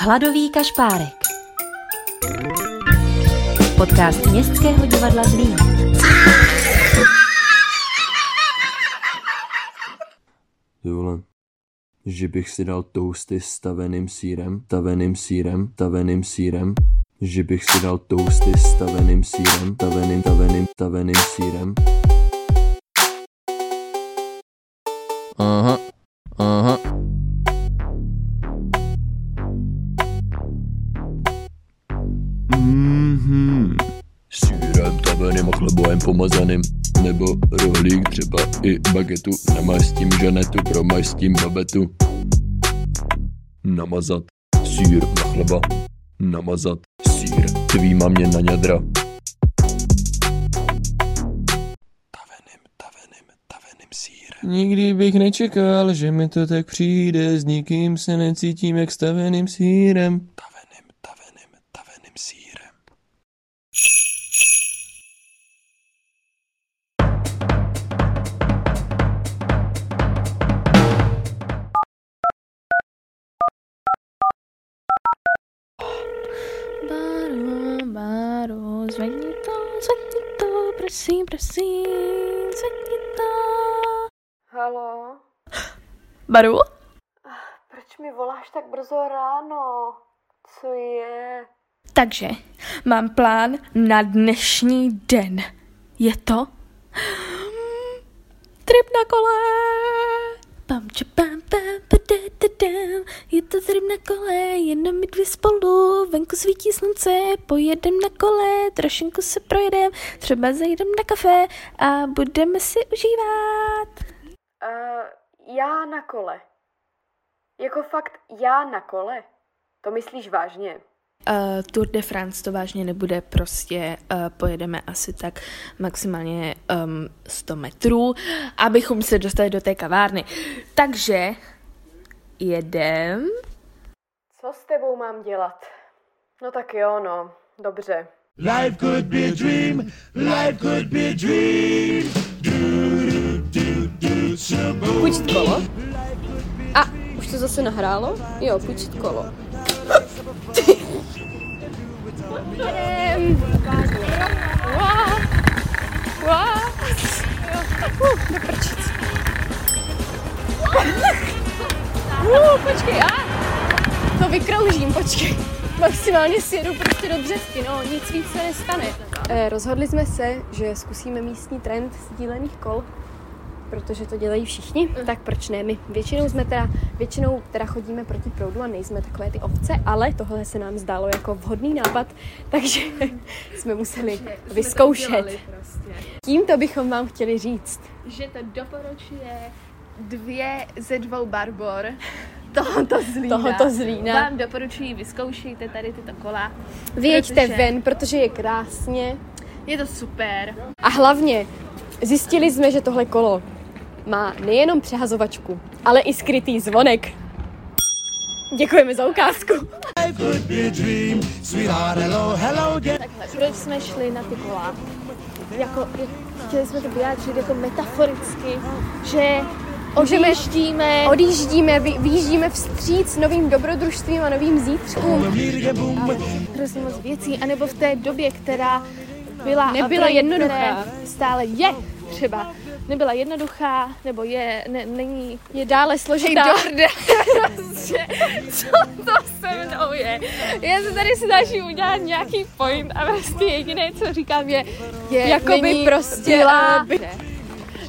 Hladový kašpárek. Podcast Městského divadla Zlín. Ty že bych si dal toasty s taveným sírem, taveným sírem, taveným sírem, že bych si dal toasty s taveným sírem, taveným, taveným, taveným sírem. Aha. Chlebovým pomazaným. Nebo rohlík třeba i bagetu namastím žanetu, promastím babetu. Namazat sír na chleba. Namazat sír tvýma mě na ňadra. Taveným, taveným, taveným sírem. Nikdy bych nečekal, že mi to tak přijde, s nikým se necítím jak staveným sírem. Zvedni to, zvedni to, prosím, prosím, zvedni to. Halo? Baru? Proč mi voláš tak brzo ráno? Co je? Takže mám plán na dnešní den. Je to trip na kole. Pam, pam, pam, Je to trip na kole, jenom my dvě spolu, venku svítí slunce, pojedem na kole, trošinku se projedem, třeba zajdem na kafe a budeme si užívat. Uh, já na kole. Jako fakt já na kole? To myslíš vážně? Uh, Tour de France to vážně nebude, prostě uh, pojedeme asi tak maximálně um, 100 metrů, abychom se dostali do té kavárny. Takže jedem. Co s tebou mám dělat? No tak jo, no. Dobře. Life could be a dream. Life could be a dream. Půjčit kolo? A, už to zase nahrálo? Jo, půjčit kolo. Uh, počkej, a? To vykroužím, počkej. Maximálně si jedu prostě do dřevky, no, nic víc se nestane. Eh, rozhodli jsme se, že zkusíme místní trend sdílených kol, protože to dělají všichni, tak proč ne my? Většinou jsme teda, většinou teda chodíme proti proudu a nejsme takové ty ovce, ale tohle se nám zdálo jako vhodný nápad, takže jsme museli vyzkoušet. Tímto bychom vám chtěli říct, Že to doporučuje dvě ze dvou barbor tohoto zlína. Tohoto Zlína. Vám doporučuji, vyzkoušejte tady tyto kola. vyjeďte protože ven, protože je krásně Je to super. a hlavně zjistili jsme, že tohle kolo má nejenom přehazovačku, ale i skrytý zvonek. Děkujeme za ukázku. Takhle, proč jsme šli na ty kola? Jako, jak- chtěli jsme to vyjádřit jako metaforicky, že odjíždíme, Odjíždíme, vy, vyjíždíme vstříc novým dobrodružstvím a novým zítřkům. Hrozně moc věcí, anebo v té době, která byla Nebyla a jednoduchá. Stále je třeba. Nebyla jednoduchá, nebo je, ne, není Je dále složitá. Dorde, prostě, co to se mnou je? Já se tady snažím udělat nějaký point a prostě jediné, co říkám, je, je Jakoby není prostě, byla. eh,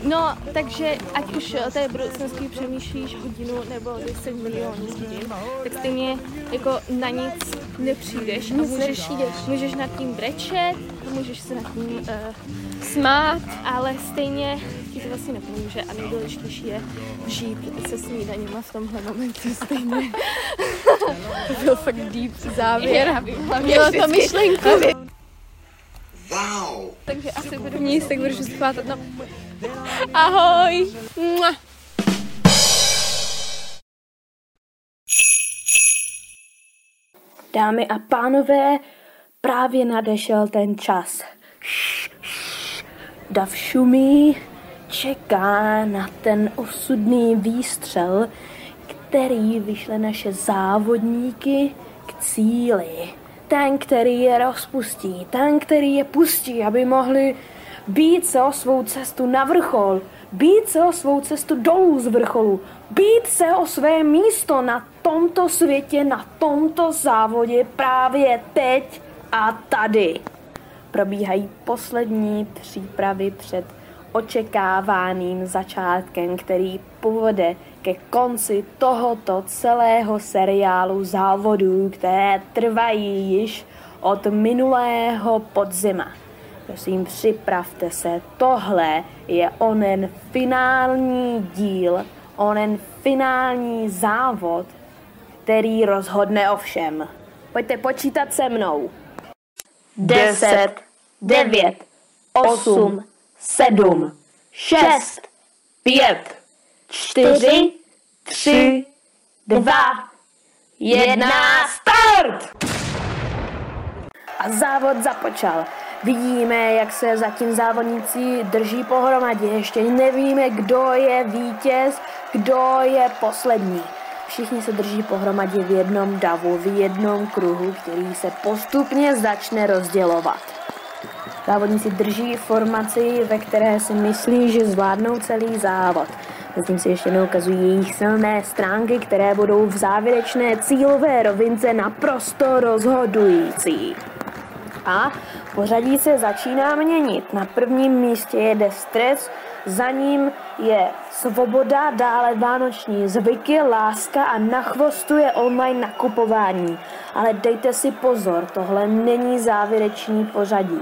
No, takže ať už o té budoucnosti přemýšlíš hodinu nebo 10 milionů hodin, tak stejně jako na nic nepřijdeš a můžeš, můžeš nad tím brečet, můžeš se nad tím uh, Smát. ale stejně ti to vlastně nepomůže a nejdůležitější je žít se snídaněma v tomhle momentě stejně. To byl fakt deep závěr. Já Mělo to myšlenku. Takže asi budu Nic, tak budeš schvátat. No. Ahoj. Dámy a pánové, právě nadešel ten čas. Dav šumí, čeká na ten osudný výstřel, který vyšle naše závodníky, cíli. Ten, který je rozpustí, ten, který je pustí, aby mohli být se o svou cestu na vrchol, být se o svou cestu dolů z vrcholu, být se o své místo na tomto světě, na tomto závodě právě teď a tady. Probíhají poslední přípravy před očekávaným začátkem, který povede ke konci tohoto celého seriálu závodů, které trvají již od minulého podzima. Prosím, připravte se, tohle je onen finální díl, onen finální závod, který rozhodne o všem. Pojďte počítat se mnou. 10, 9, 8, 7, 6, 5, 4, 3, 2, 1, start! A závod započal. Vidíme, jak se zatím závodníci drží pohromadě. Ještě nevíme, kdo je vítěz, kdo je poslední. Všichni se drží pohromadě v jednom davu, v jednom kruhu, který se postupně začne rozdělovat. Závodníci drží formaci, ve které si myslí, že zvládnou celý závod. Zatím si ještě neukazují jejich silné stránky, které budou v závěrečné cílové rovince naprosto rozhodující. A pořadí se začíná měnit. Na prvním místě jede stres, za ním je svoboda, dále vánoční zvyky, láska a na chvostu je online nakupování. Ale dejte si pozor, tohle není závěrečný pořadí.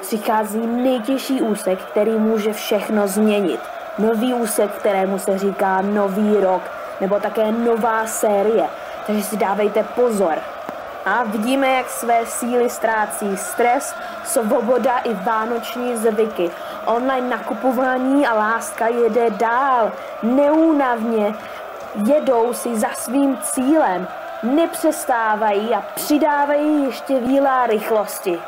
Přichází nejtěžší úsek, který může všechno změnit. Nový úsek, kterému se říká nový rok, nebo také nová série. Takže si dávejte pozor. A vidíme, jak své síly ztrácí stres, svoboda i vánoční zvyky. Online nakupování a láska jede dál, neúnavně, jedou si za svým cílem, nepřestávají a přidávají ještě vílá rychlosti.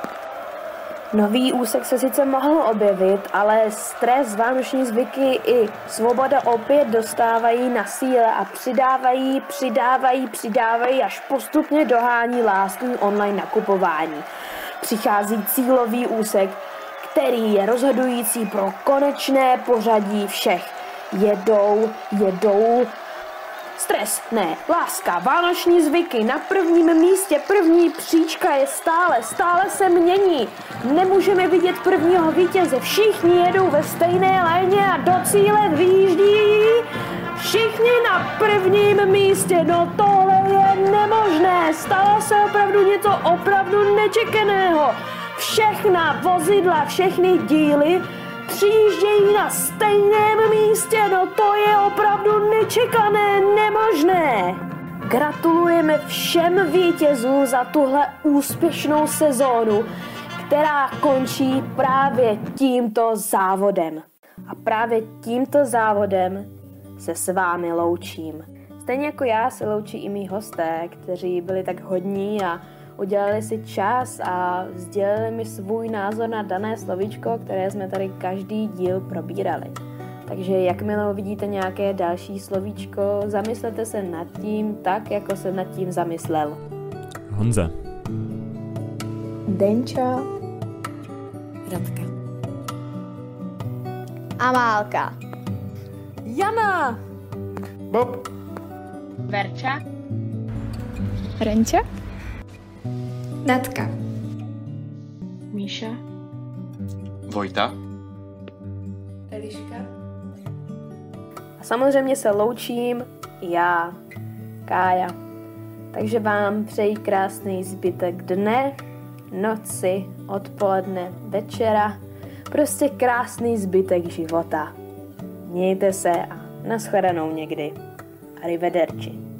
Nový úsek se sice mohl objevit, ale stres, vánoční zvyky i svoboda opět dostávají na síle a přidávají, přidávají, přidávají, až postupně dohání lásku online nakupování. Přichází cílový úsek, který je rozhodující pro konečné pořadí všech. Jedou, jedou, Stres, ne, láska, vánoční zvyky, na prvním místě první příčka je stále, stále se mění. Nemůžeme vidět prvního vítěze, všichni jedou ve stejné léně a do cíle vyjíždí. Všichni na prvním místě, no tohle je nemožné, stalo se opravdu něco opravdu nečekaného. Všechna vozidla, všechny díly přijíždějí na stejném místě, no to je opravdu nečekané, nemožné. Gratulujeme všem vítězům za tuhle úspěšnou sezónu, která končí právě tímto závodem. A právě tímto závodem se s vámi loučím. Stejně jako já se loučí i mý hosté, kteří byli tak hodní a udělali si čas a sdělili mi svůj názor na dané slovíčko, které jsme tady každý díl probírali. Takže jakmile uvidíte nějaké další slovíčko, zamyslete se nad tím tak, jako se nad tím zamyslel. Honza. Denča. Radka. Amálka. Jana. Bob. Verča, Renča. Natka. Míša, Vojta. A samozřejmě se loučím já, Kája. Takže vám přeji krásný zbytek dne, noci, odpoledne, večera, prostě krásný zbytek života. Mějte se a nashledanou někdy. Arrivederci.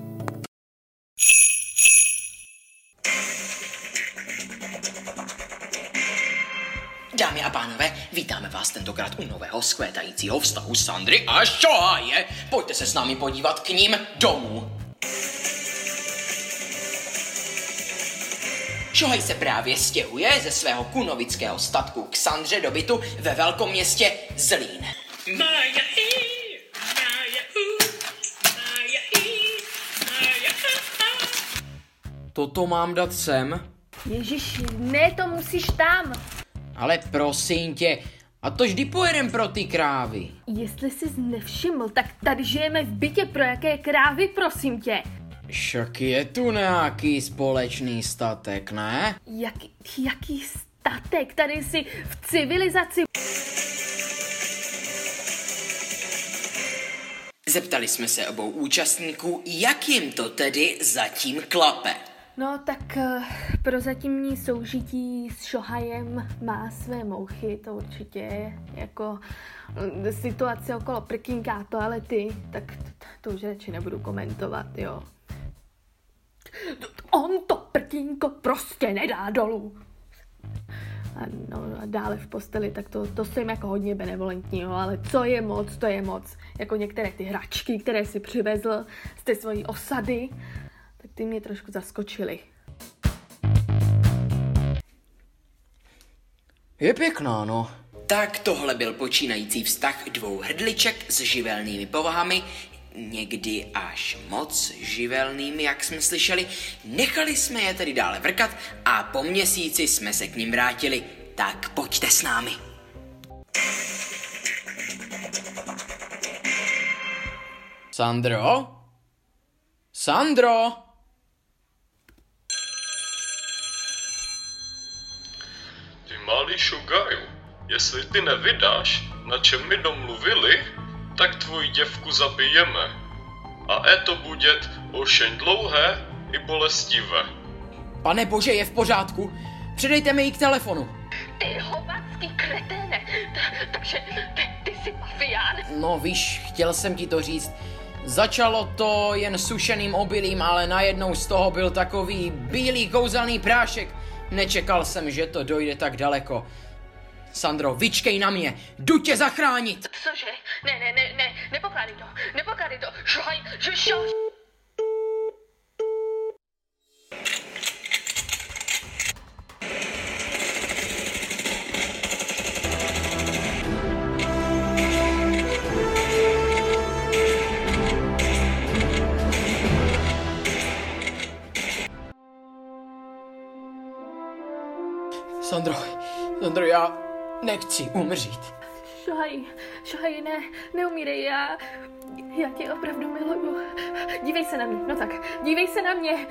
Dámy a pánové, vítáme vás tentokrát u nového skvétajícího vztahu Sandry a Šohaje. Pojďte se s námi podívat k ním domů. Šohaj se právě stěhuje ze svého kunovického statku k Sandře do bytu ve velkoměstě Zlín. Maja i, Maja u, Maja i, Maja a, a. toto mám dát sem? Ježíš, ne, to musíš tam. Ale prosím tě, a to vždy pojedem pro ty krávy. Jestli jsi nevšiml, tak tady žijeme v bytě pro jaké krávy, prosím tě. Však je tu nějaký společný statek, ne? Jak, jaký statek? Tady jsi v civilizaci. Zeptali jsme se obou účastníků, jak jim to tedy zatím klape. No tak uh, prozatímní soužití s Šohajem má své mouchy, to určitě je jako uh, situace okolo prkínka toalety, tak to, to už radši nebudu komentovat, jo. On to prkínko prostě nedá dolů. A, no, a dále v posteli, tak to, to jsem jako hodně benevolentního, ale co je moc, to je moc. Jako některé ty hračky, které si přivezl z té svojí osady, ty mě trošku zaskočily. Je pěkná, no. Tak tohle byl počínající vztah dvou hrdliček s živelnými povahami, někdy až moc živelnými, jak jsme slyšeli. Nechali jsme je tedy dále vrkat a po měsíci jsme se k ním vrátili. Tak pojďte s námi. Sandro? Sandro? Ty malý šugaju, jestli ty nevydáš, na čem mi domluvili, tak tvoji děvku zabijeme. A e to budět ošeň dlouhé i bolestivé. Pane bože, je v pořádku. Předejte mi ji k telefonu. Ty hovacký kreténe, takže ty, ty jsi mafián. No víš, chtěl jsem ti to říct. Začalo to jen sušeným obilím, ale najednou z toho byl takový bílý kouzelný prášek. Nečekal jsem, že to dojde tak daleko. Sandro, vyčkej na mě, jdu tě zachránit. Cože? Ne, ne, ne, ne, nepokládej to, nepokládej to, šohaj, že šo... já nechci umřít. Šohaj, šohaj, ne, neumírej, já, já tě opravdu miluju. Dívej se na mě, no tak, dívej se na mě.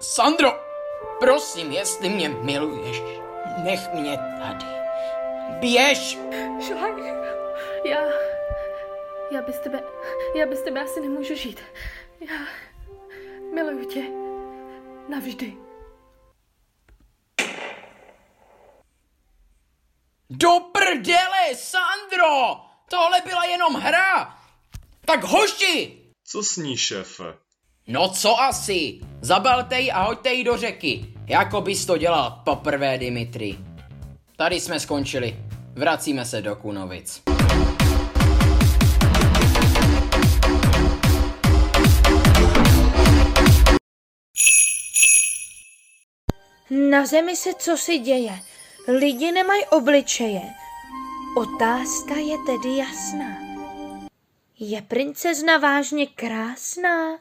Sandro, prosím, jestli mě miluješ, nech mě tady. Běž! Šohaj, já, já bez tebe, já bez tebe asi nemůžu žít. Já miluju tě navždy. Do prdele, Sandro! Tohle byla jenom hra! Tak hoši! Co s ní, šéfe? No co asi? Zabalte ji a hoďte ji do řeky. Jako bys to dělal poprvé, Dimitri. Tady jsme skončili. Vracíme se do Kunovic. Na zemi se co si děje? Lidi nemají obličeje. Otázka je tedy jasná. Je princezna vážně krásná?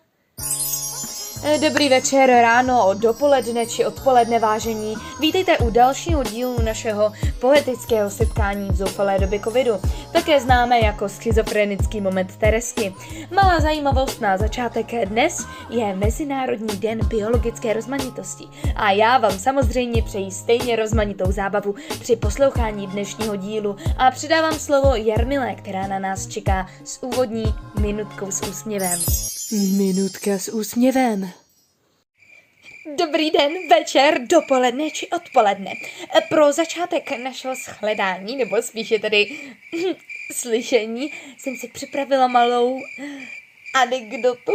Dobrý večer, ráno, dopoledne či odpoledne vážení. Vítejte u dalšího dílu našeho poetického setkání v zoufalé době covidu, také známé jako schizofrenický moment Teresky. Malá zajímavost na začátek dnes je Mezinárodní den biologické rozmanitosti a já vám samozřejmě přeji stejně rozmanitou zábavu při poslouchání dnešního dílu a předávám slovo Jarmile, která na nás čeká s úvodní minutkou s úsměvem. Minutka s úsměvem. Dobrý den, večer, dopoledne či odpoledne. Pro začátek našeho shledání, nebo spíše tedy slyšení, jsem si připravila malou anekdotu.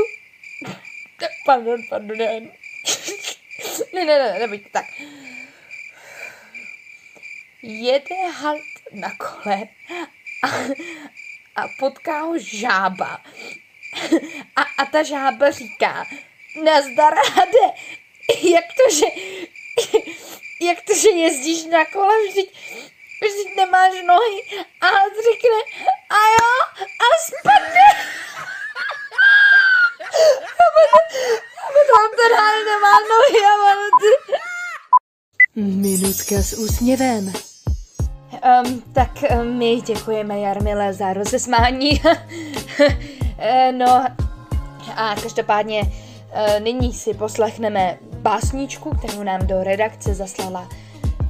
Pardon, pardon. ne, ne, ne, nebojte, tak. Jede halt na kole a, a potká ho žába. A, a ta žába říká, nazdar Hade, jak to, že, jak to, že jezdíš na kole, vždyť, vždyť nemáš nohy a Had řekne, a jo, a spadne. A ten nemá nohy a Minutka s úsměvem. Um, tak my děkujeme Jarmile za rozesmání. Eh, no a každopádně uh, nyní si poslechneme básničku, kterou nám do redakce zaslala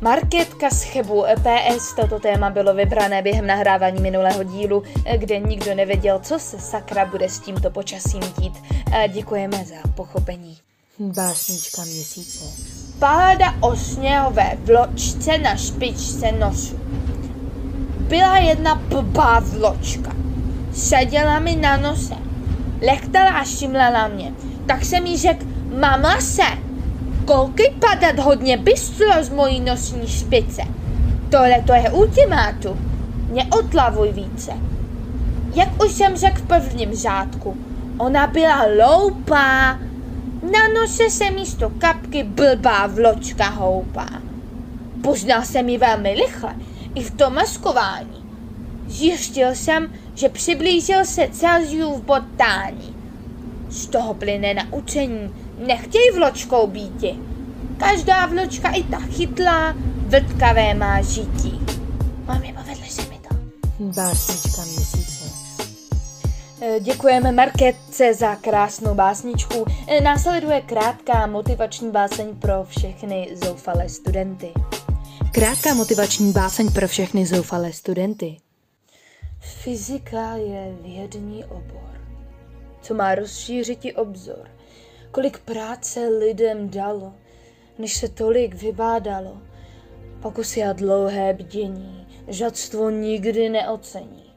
Marketka z Chebu PS. Toto téma bylo vybrané během nahrávání minulého dílu, eh, kde nikdo nevěděl, co se sakra bude s tímto počasím dít. Děkujeme za pochopení. Básnička měsíce. Páda o sněhové vločce na špičce nosu. Byla jedna blbá vločka. Seděla mi na nose. Lechtala a šimlela mě. Tak jsem jí řekl, mama se, koukej padat hodně bystro z mojí nosní špice. Tohle to je ultimátu. Neotlavuj více. Jak už jsem řekl v prvním řádku, ona byla loupá. Na nose se místo kapky blbá vločka houpá. Poznal jsem ji velmi rychle, i v tom maskování. Zjistil jsem, že přiblížil se Celsius botání. Z toho plyne naučení, nechtěj vločkou býti. Každá vločka i ta chytlá, vrtkavé má žití. Mami, povedli se mi to. Básnička měsíce. E, děkujeme Marketce za krásnou básničku. E, následuje krátká motivační báseň pro všechny zoufalé studenty. Krátká motivační báseň pro všechny zoufalé studenty. Fyzika je vědní obor, co má rozšířit i obzor. Kolik práce lidem dalo, než se tolik vybádalo. Pokusy a dlouhé bdění, žadstvo nikdy neocení.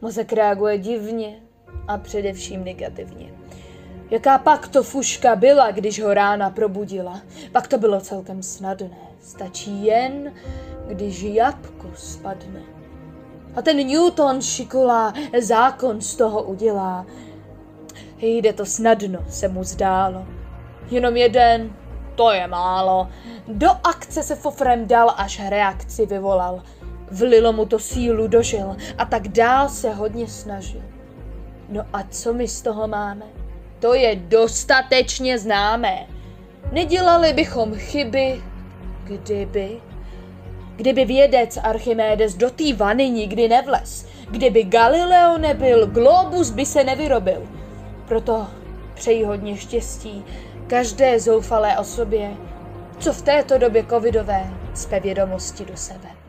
Mozek reaguje divně a především negativně. Jaká pak to fuška byla, když ho rána probudila? Pak to bylo celkem snadné. Stačí jen, když jabko spadne. A ten Newton šikulá zákon z toho udělá. Jde to snadno, se mu zdálo. Jenom jeden, to je málo. Do akce se fofrem dal, až reakci vyvolal. Vlilo mu to sílu dožil a tak dál se hodně snažil. No a co my z toho máme? To je dostatečně známé. Nedělali bychom chyby, kdyby... Kdyby vědec Archimedes do té vany nikdy nevles, kdyby Galileo nebyl, globus by se nevyrobil. Proto přeji hodně štěstí každé zoufalé osobě, co v této době covidové zpe vědomosti do sebe.